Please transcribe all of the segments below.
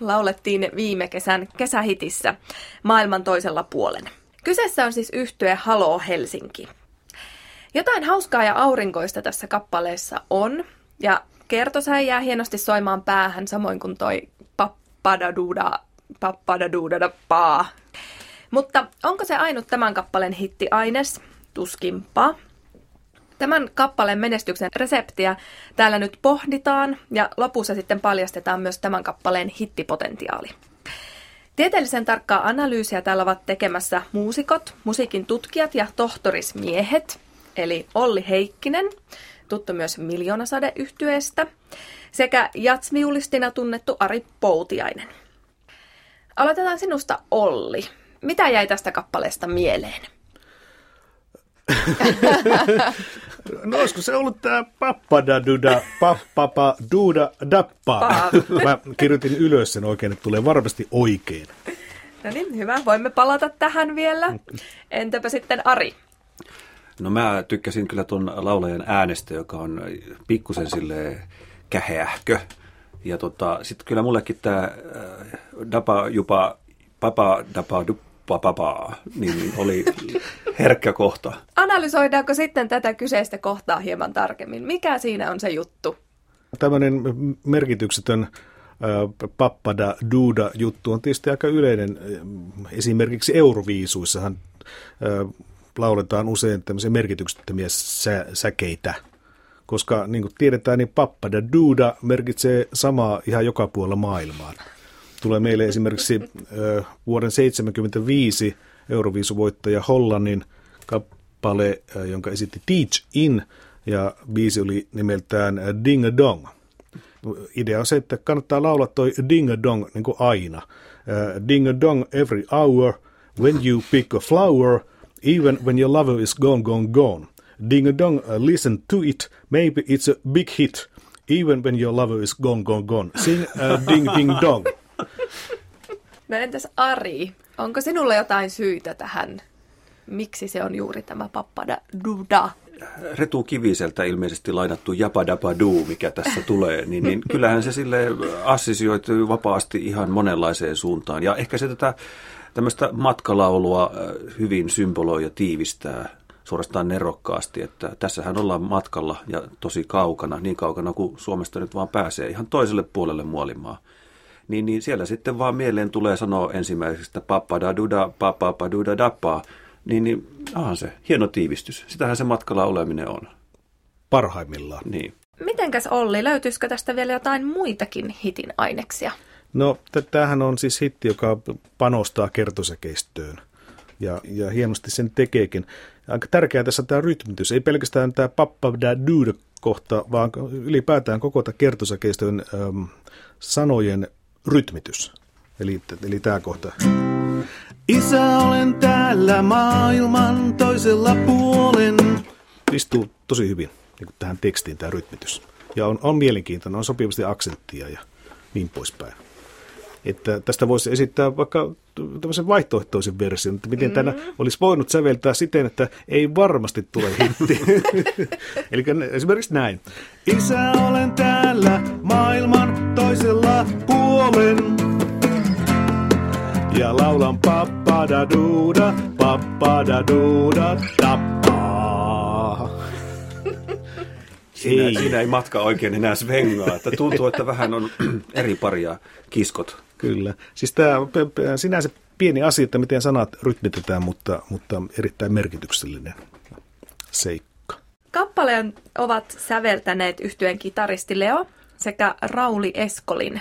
Laulettiin viime kesän kesähitissä maailman toisella puolen. Kyseessä on siis yhtye Halo Helsinki. Jotain hauskaa ja aurinkoista tässä kappaleessa on, ja kertosä jää hienosti soimaan päähän, samoin kuin toi pappadaduda, pappadaduda paa. Mutta onko se ainut tämän kappaleen hittiaines? Tuskinpa. Tämän kappaleen menestyksen reseptiä täällä nyt pohditaan ja lopussa sitten paljastetaan myös tämän kappaleen hittipotentiaali. Tieteellisen tarkkaa analyysiä täällä ovat tekemässä muusikot, musiikin tutkijat ja tohtorismiehet, eli Olli Heikkinen, tuttu myös miljoonasade yhtyeestä sekä jatsviulistina tunnettu Ari Poutiainen. Aloitetaan sinusta Olli. Mitä jäi tästä kappaleesta mieleen? no olisiko se ollut tämä pappadaduda, pappapa, duda, dappa. Mä kirjoitin ylös sen oikein, että tulee varmasti oikein. No niin, hyvä. Voimme palata tähän vielä. Entäpä sitten Ari? No mä tykkäsin kyllä tuon laulajan äänestä, joka on pikkusen sille käheähkö. Ja tota, sitten kyllä mullekin tämä äh, dapa jupa papa dapa duppa papa, niin oli herkkä kohta. Analysoidaanko sitten tätä kyseistä kohtaa hieman tarkemmin? Mikä siinä on se juttu? Tämmöinen merkityksetön äh, pappada duda juttu on tietysti aika yleinen. Esimerkiksi Euroviisuissahan äh, lauletaan usein tämmöisiä merkityksettömiä sä- säkeitä, koska niin kuin tiedetään, niin pappada duda merkitsee samaa ihan joka puolella maailmaa. Tulee meille esimerkiksi vuoden 1975 Euroviisuvoittaja Hollannin kappale, jonka esitti Teach In, ja biisi oli nimeltään Ding Dong. Idea on se, että kannattaa laulaa toi Ding Dong niin kuin aina. Ding Dong every hour, when you pick a flower – even when your lover is gone, gone, gone. Ding dong, uh, listen to it. Maybe it's a big hit, even when your lover is gone, gone, gone. Sing uh, ding, ding, dong. No entäs Ari, onko sinulla jotain syitä tähän? Miksi se on juuri tämä pappada duda? Retu Kiviseltä ilmeisesti lainattu japadabadu, mikä tässä tulee, niin, niin kyllähän se sille assisioituu vapaasti ihan monenlaiseen suuntaan. Ja ehkä se tätä tämmöistä matkalaulua äh, hyvin symboloi ja tiivistää suorastaan nerokkaasti, että tässähän ollaan matkalla ja tosi kaukana, niin kaukana kuin Suomesta nyt vaan pääsee ihan toiselle puolelle muolimaa. Niin, niin siellä sitten vaan mieleen tulee sanoa ensimmäisestä duda, duda dappa, niin, niin onhan se hieno tiivistys. Sitähän se matkalla oleminen on. Parhaimmillaan. Niin. Mitenkäs Olli, löytyisikö tästä vielä jotain muitakin hitin aineksia? No, tämähän on siis hitti, joka panostaa kertosäkeistöön. Ja, ja hienosti sen tekeekin. Aika tärkeää tässä tämä rytmitys. Ei pelkästään tämä pappa da kohta, vaan ylipäätään koko tämä kertosäkeistön äm, sanojen rytmitys. Eli, eli tämä kohta. Isä, olen täällä maailman toisella puolen. Istuu tosi hyvin niin kuin tähän tekstiin tämä rytmitys. Ja on, on mielenkiintoinen, on sopivasti aksenttia ja niin poispäin. Että tästä voisi esittää vaikka tämmöisen vaihtoehtoisen version, että miten mm. tänä olisi voinut säveltää siten, että ei varmasti tule hitti. Eli esimerkiksi näin. Isä, olen täällä maailman toisella puolen. Ja laulan pappada duuda, pappada duuda, tappaa. Siinä ei. siinä ei matka oikein enää svengaa. Että tuntuu, että vähän on eri paria kiskot Kyllä. Siis tämä on sinänsä pieni asia, että miten sanat rytmitetään, mutta, mutta erittäin merkityksellinen seikka. Kappaleen ovat säveltäneet yhtyeen kitaristi Leo sekä Rauli Eskolin.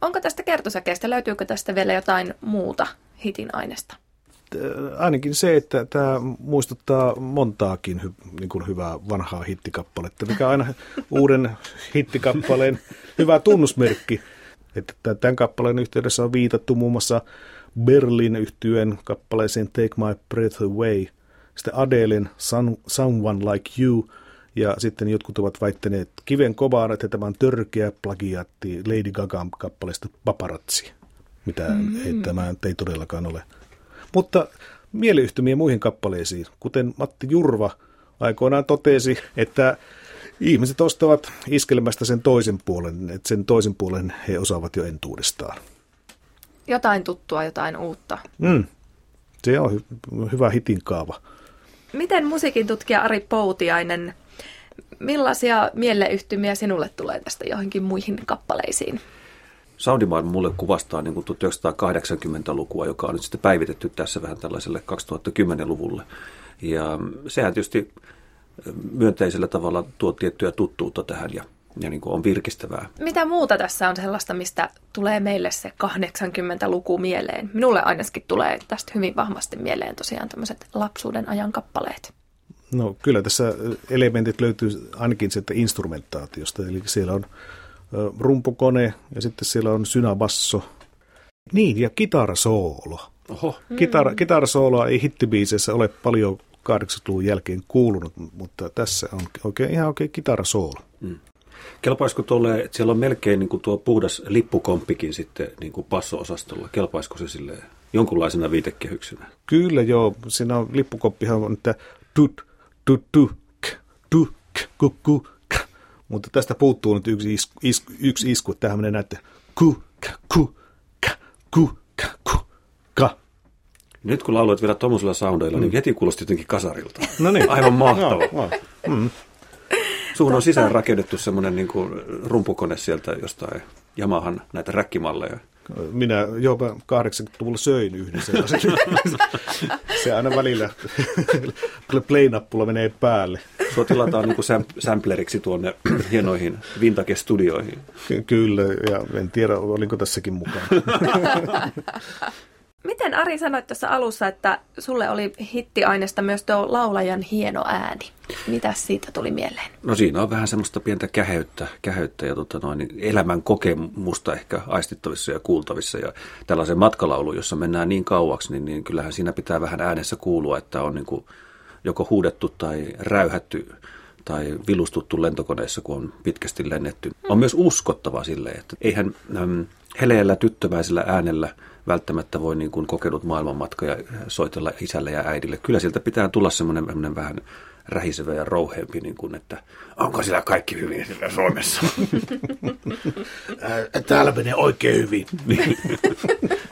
Onko tästä kertosäkeestä, löytyykö tästä vielä jotain muuta hitin aineesta? ainakin se, että tämä muistuttaa montaakin hy, niin kuin hyvää vanhaa hittikappaletta, mikä on aina uuden hittikappaleen hyvä tunnusmerkki. Että tämän kappaleen yhteydessä on viitattu muun muassa Berlin yhtyeen kappaleeseen Take My Breath Away, sitten Adelin Someone Like You, ja sitten jotkut ovat väittäneet kiven kovaan, että tämä on törkeä plagiaatti Lady Gaga kappaleesta Paparazzi, mitä mm. ei, tämä ei todellakaan ole. Mutta mieleyhtymiä muihin kappaleisiin, kuten Matti Jurva aikoinaan totesi, että ihmiset ostavat iskelemästä sen toisen puolen, että sen toisen puolen he osaavat jo entuudestaan. Jotain tuttua, jotain uutta. Mm. Se on hy- hyvä hitin kaava. Miten musiikin tutkija Ari Poutiainen, millaisia mieleyhtymiä sinulle tulee tästä johonkin muihin kappaleisiin? Soundimaailma mulle kuvastaa niin 1980-lukua, joka on nyt sitten päivitetty tässä vähän tällaiselle 2010-luvulle. Ja sehän tietysti myönteisellä tavalla tuo tiettyä tuttuutta tähän ja, ja niin kuin on virkistävää. Mitä muuta tässä on sellaista, mistä tulee meille se 80-luku mieleen? Minulle ainakin tulee tästä hyvin vahvasti mieleen tosiaan tämmöiset lapsuuden ajan kappaleet. No kyllä tässä elementit löytyy ainakin sieltä instrumentaatiosta, eli siellä on rumpukone ja sitten siellä on synabasso. Niin, ja kitarasoolo. Oho. Kitara, kitarasooloa ei hittibiiseissä ole paljon 80-luvun jälkeen kuulunut, mutta tässä on oikein, ihan oikein kitarasoolo. Mm. Kelpaisiko tuolle, että siellä on melkein niin kuin tuo puhdas lippukomppikin sitten niin kuin passo-osastolla, kelpaisiko se sille jonkunlaisena viitekehyksenä? Kyllä joo, siinä on lippukoppihan on, että tut, tut, tut, tut, ku, ku, mutta tästä puuttuu nyt yksi isku, isku, yksi isku tähän menee näette ku, ku, ku, ku, ka. Nyt kun lauloit vielä tuommoisilla soundeilla, niin mm. niin heti kuulosti jotenkin kasarilta. No niin. Aivan mahtava. No, no. Mm. Suun on sisään rakennettu semmoinen niin rumpukone sieltä jostain Yamahan näitä räkkimalleja. Minä jopa 80-luvulla söin yhden sellaisen. se aina välillä play-nappula menee päälle. Sua tilataan niin sampleriksi tuonne hienoihin vintage-studioihin. Ky- kyllä, ja en tiedä, olinko tässäkin mukana. Miten Ari sanoit tuossa alussa, että sulle oli hittiaineesta myös tuo laulajan hieno ääni? Mitä siitä tuli mieleen? No siinä on vähän semmoista pientä käheyttä, käheyttä ja tota noin, elämän kokemusta ehkä aistittavissa ja kuultavissa. Ja tällaisen matkalaulu, jossa mennään niin kauaksi, niin, niin kyllähän siinä pitää vähän äänessä kuulua, että on niin kuin joko huudettu tai räyhätty tai vilustuttu lentokoneessa, kun on pitkästi lennetty. On myös uskottava silleen, että eihän äm, heleellä tyttömäisellä äänellä – välttämättä voi niin kuin kokenut maailmanmatkoja soitella isälle ja äidille. Kyllä sieltä pitää tulla semmoinen vähän rähisevä ja rouheempi, niin kuin, että onko siellä kaikki hyvin sillä Suomessa? Täällä menee oikein hyvin. Niin.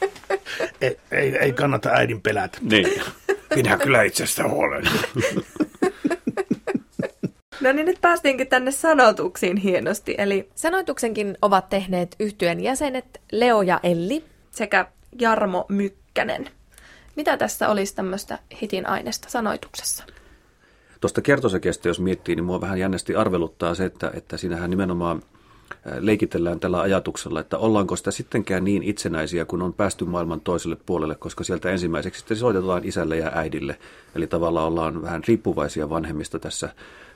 ei, ei, ei kannata äidin pelätä. Niin. Minä kyllä itsestä huolen. No niin, nyt päästiinkin tänne sanotuksiin hienosti. Eli sanotuksenkin ovat tehneet yhtyön jäsenet Leo ja Elli sekä Jarmo Mykkänen. Mitä tässä olisi tämmöistä hitin aineesta sanoituksessa? Tuosta kertosäkeestä, jos miettii, niin mua vähän jännästi arveluttaa se, että, että siinähän nimenomaan leikitellään tällä ajatuksella, että ollaanko sitä sittenkään niin itsenäisiä, kun on päästy maailman toiselle puolelle, koska sieltä ensimmäiseksi sitten soitetaan isälle ja äidille. Eli tavallaan ollaan vähän riippuvaisia vanhemmista tässä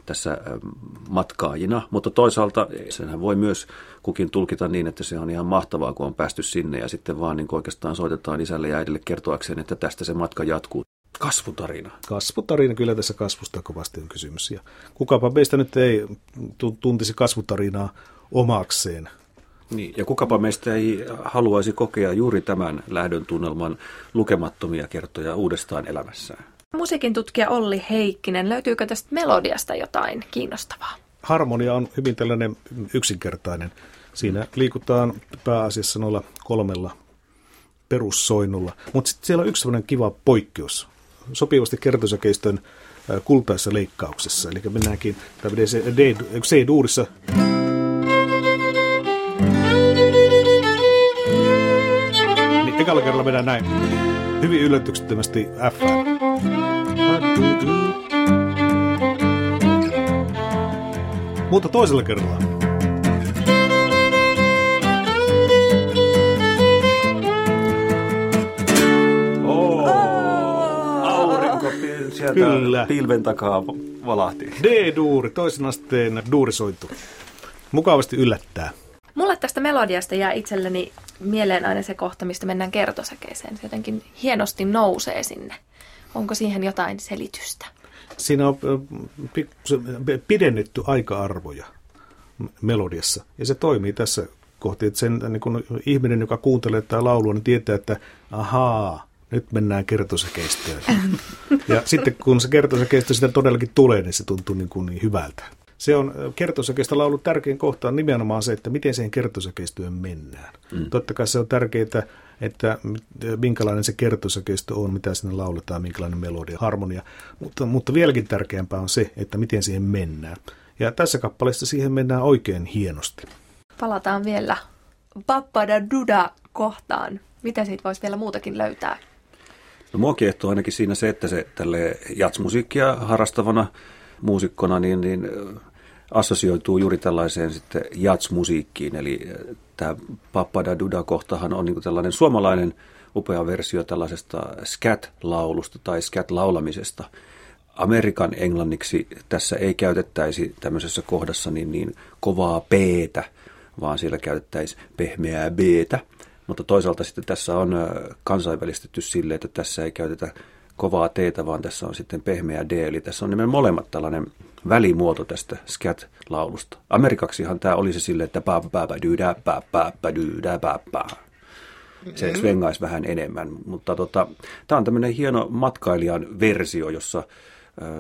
tässä matkaajina, mutta toisaalta senhän voi myös kukin tulkita niin, että se on ihan mahtavaa, kun on päästy sinne ja sitten vaan niin oikeastaan soitetaan isälle ja äidille kertoakseen, että tästä se matka jatkuu. Kasvutarina. Kasvutarina, kyllä tässä kasvusta kovasti on kysymys. Ja kukapa meistä nyt ei tuntisi kasvutarinaa omakseen. Niin, ja kukapa meistä ei haluaisi kokea juuri tämän lähdön tunnelman lukemattomia kertoja uudestaan elämässään. Musiikin tutkija Olli Heikkinen, löytyykö tästä melodiasta jotain kiinnostavaa? Harmonia on hyvin tällainen yksinkertainen. Siinä liikutaan pääasiassa noilla kolmella perussoinnulla. Mutta sitten siellä on yksi sellainen kiva poikkeus. Sopivasti kertosäkeistön kultaisessa leikkauksessa. Eli mennäänkin C-duurissa. Niin ekalla kerralla mennään näin. Hyvin yllätyksettömästi F. Mutta toisella kerralla. Oh, aurinko sieltä Kyllä. pilven takaa valahti. D-duuri, toisen asteen duurisointu. Mukavasti yllättää. Mulle tästä melodiasta jää itselleni mieleen aina se kohta, mistä mennään kertosäkeeseen. Se jotenkin hienosti nousee sinne. Onko siihen jotain selitystä? Siinä on pidennetty aika-arvoja melodiassa. Ja se toimii tässä kohti, että sen niin kun ihminen, joka kuuntelee tätä laulua, niin tietää, että ahaa, nyt mennään kertosäkeistöön. ja sitten kun se kertosäkeistö sitä todellakin tulee, niin se tuntuu niin, kuin niin hyvältä. Se on kertosäkeistä laulun tärkein kohta on nimenomaan se, että miten siihen kertosäkeistyön mennään. Mm. Totta kai se on tärkeää, että minkälainen se kertosäkeistö on, mitä sinne lauletaan, minkälainen melodia, harmonia. Mutta, mutta vieläkin tärkeämpää on se, että miten siihen mennään. Ja tässä kappaleessa siihen mennään oikein hienosti. Palataan vielä Pappada Duda kohtaan. Mitä siitä voisi vielä muutakin löytää? No mua kiehtoo ainakin siinä se, että se tälle jatsmusiikkia harrastavana muusikkona niin, niin assosioituu juuri tällaiseen sitten jatsmusiikkiin. Eli tämä Pappada Duda-kohtahan on niin tällainen suomalainen upea versio tällaisesta scat-laulusta tai scat-laulamisesta. Amerikan englanniksi tässä ei käytettäisi tämmöisessä kohdassa niin, niin kovaa p vaan siellä käytettäisiin pehmeää b mutta toisaalta sitten tässä on kansainvälistetty sille, että tässä ei käytetä kovaa teetä, vaan tässä on sitten pehmeä D, eli tässä on nimenomaan molemmat tällainen välimuoto tästä scat-laulusta. Amerikaksihan tämä olisi sille, että pa pa pa dydä, pa pa pa dydä, pa pa. Se mm-hmm. svengaisi vähän enemmän, mutta tota, tämä on tämmöinen hieno matkailijan versio, jossa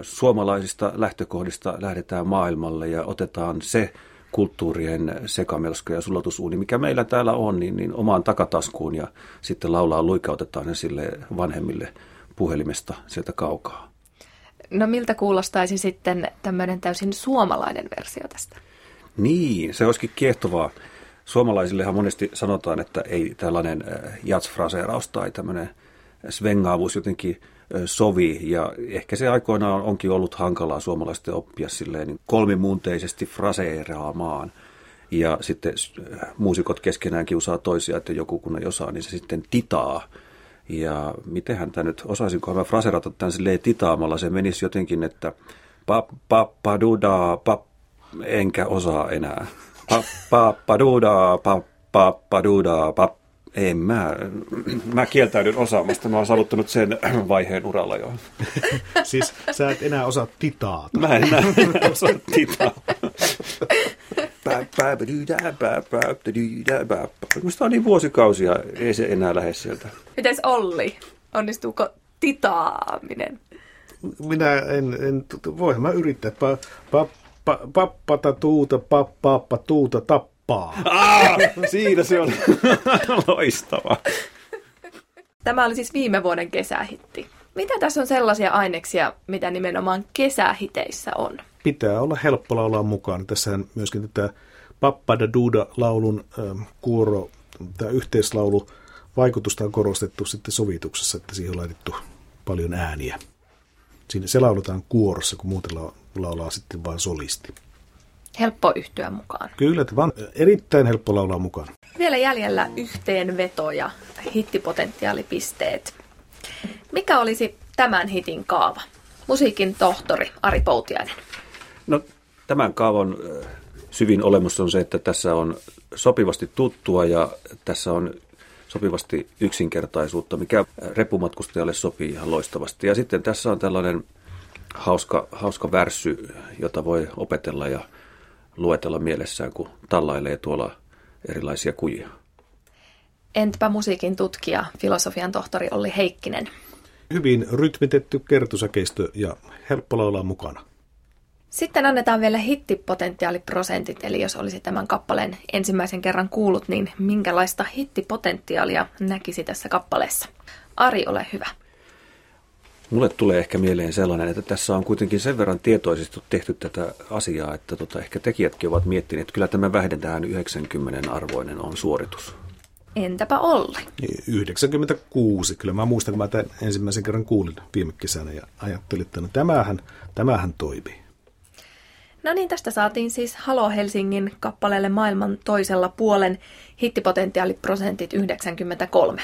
suomalaisista lähtökohdista lähdetään maailmalle ja otetaan se kulttuurien sekamelsko ja sulatusuuni, mikä meillä täällä on, niin, niin omaan takataskuun ja sitten laulaa luikautetaan ne sille vanhemmille puhelimesta sieltä kaukaa. No miltä kuulostaisi sitten tämmöinen täysin suomalainen versio tästä? Niin, se olisikin kiehtovaa. Suomalaisillehan monesti sanotaan, että ei tällainen äh, jatsfraseeraus tai tämmöinen svengaavuus jotenkin äh, sovi. Ja ehkä se aikoinaan onkin ollut hankalaa suomalaisten oppia silleen niin kolmimuunteisesti fraseeraamaan. Ja sitten äh, muusikot keskenään kiusaa toisia, että joku kun ei osaa, niin se sitten titaa ja mitenhän tämä nyt, osaisinko mä fraserata tämän silleen titaamalla, se menisi jotenkin, että pa, pa, pa, duda, pa, enkä osaa enää. Pa, pa, pa, duda, pa, pa, pa, duda, pa, en mä, mä kieltäydyn osaamasta, mä oon saavuttanut sen vaiheen uralla jo. siis sä et enää osaa titaata. Mä en enää osaa titaata. Minusta on niin vuosikausia, ei se enää lähde sieltä. Mites Olli? Onnistuuko titaaminen? Minä en, en voihan mä yrittää. Pa, pa, pa, pappata tuuta, pappa tuuta, tappaa. Ah, siinä se on loistava. Tämä oli siis viime vuoden kesähitti. Mitä tässä on sellaisia aineksia, mitä nimenomaan kesähiteissä on? Pitää olla helppo laulaa mukaan. Tässähän myöskin tätä Pappada Duda-laulun ähm, kuoro, tämä yhteislaulu, vaikutusta on korostettu sitten sovituksessa, että siihen on laitettu paljon ääniä. Siinä se lauletaan kuorossa, kun muuten laulaa sitten vain solisti. Helppo yhtyä mukaan. Kyllä, vaan erittäin helppo laulaa mukaan. Vielä jäljellä yhteenveto ja hittipotentiaalipisteet. Mikä olisi tämän hitin kaava? Musiikin tohtori Ari Poutiainen. No, tämän kaavan syvin olemus on se, että tässä on sopivasti tuttua ja tässä on sopivasti yksinkertaisuutta, mikä repumatkustajalle sopii ihan loistavasti. Ja sitten tässä on tällainen hauska, hauska värssy, jota voi opetella ja luetella mielessään, kun tallailee tuolla erilaisia kujia. Entäpä musiikin tutkija, filosofian tohtori Olli Heikkinen? Hyvin rytmitetty kertosäkeistö ja helppo laulaa mukana. Sitten annetaan vielä hittipotentiaaliprosentit, eli jos olisi tämän kappaleen ensimmäisen kerran kuullut, niin minkälaista hittipotentiaalia näkisi tässä kappaleessa? Ari, ole hyvä. Mulle tulee ehkä mieleen sellainen, että tässä on kuitenkin sen verran tietoisesti tehty tätä asiaa, että tota, ehkä tekijätkin ovat miettineet, että kyllä tämä vähintään 90 arvoinen on suoritus. Entäpä Olli? 96. Kyllä mä muistan, kun mä tämän ensimmäisen kerran kuulin viime kesänä ja ajattelin, että no tämähän, tämähän toimii. No niin, tästä saatiin siis Halo Helsingin kappaleelle maailman toisella puolen hittipotentiaaliprosentit 93.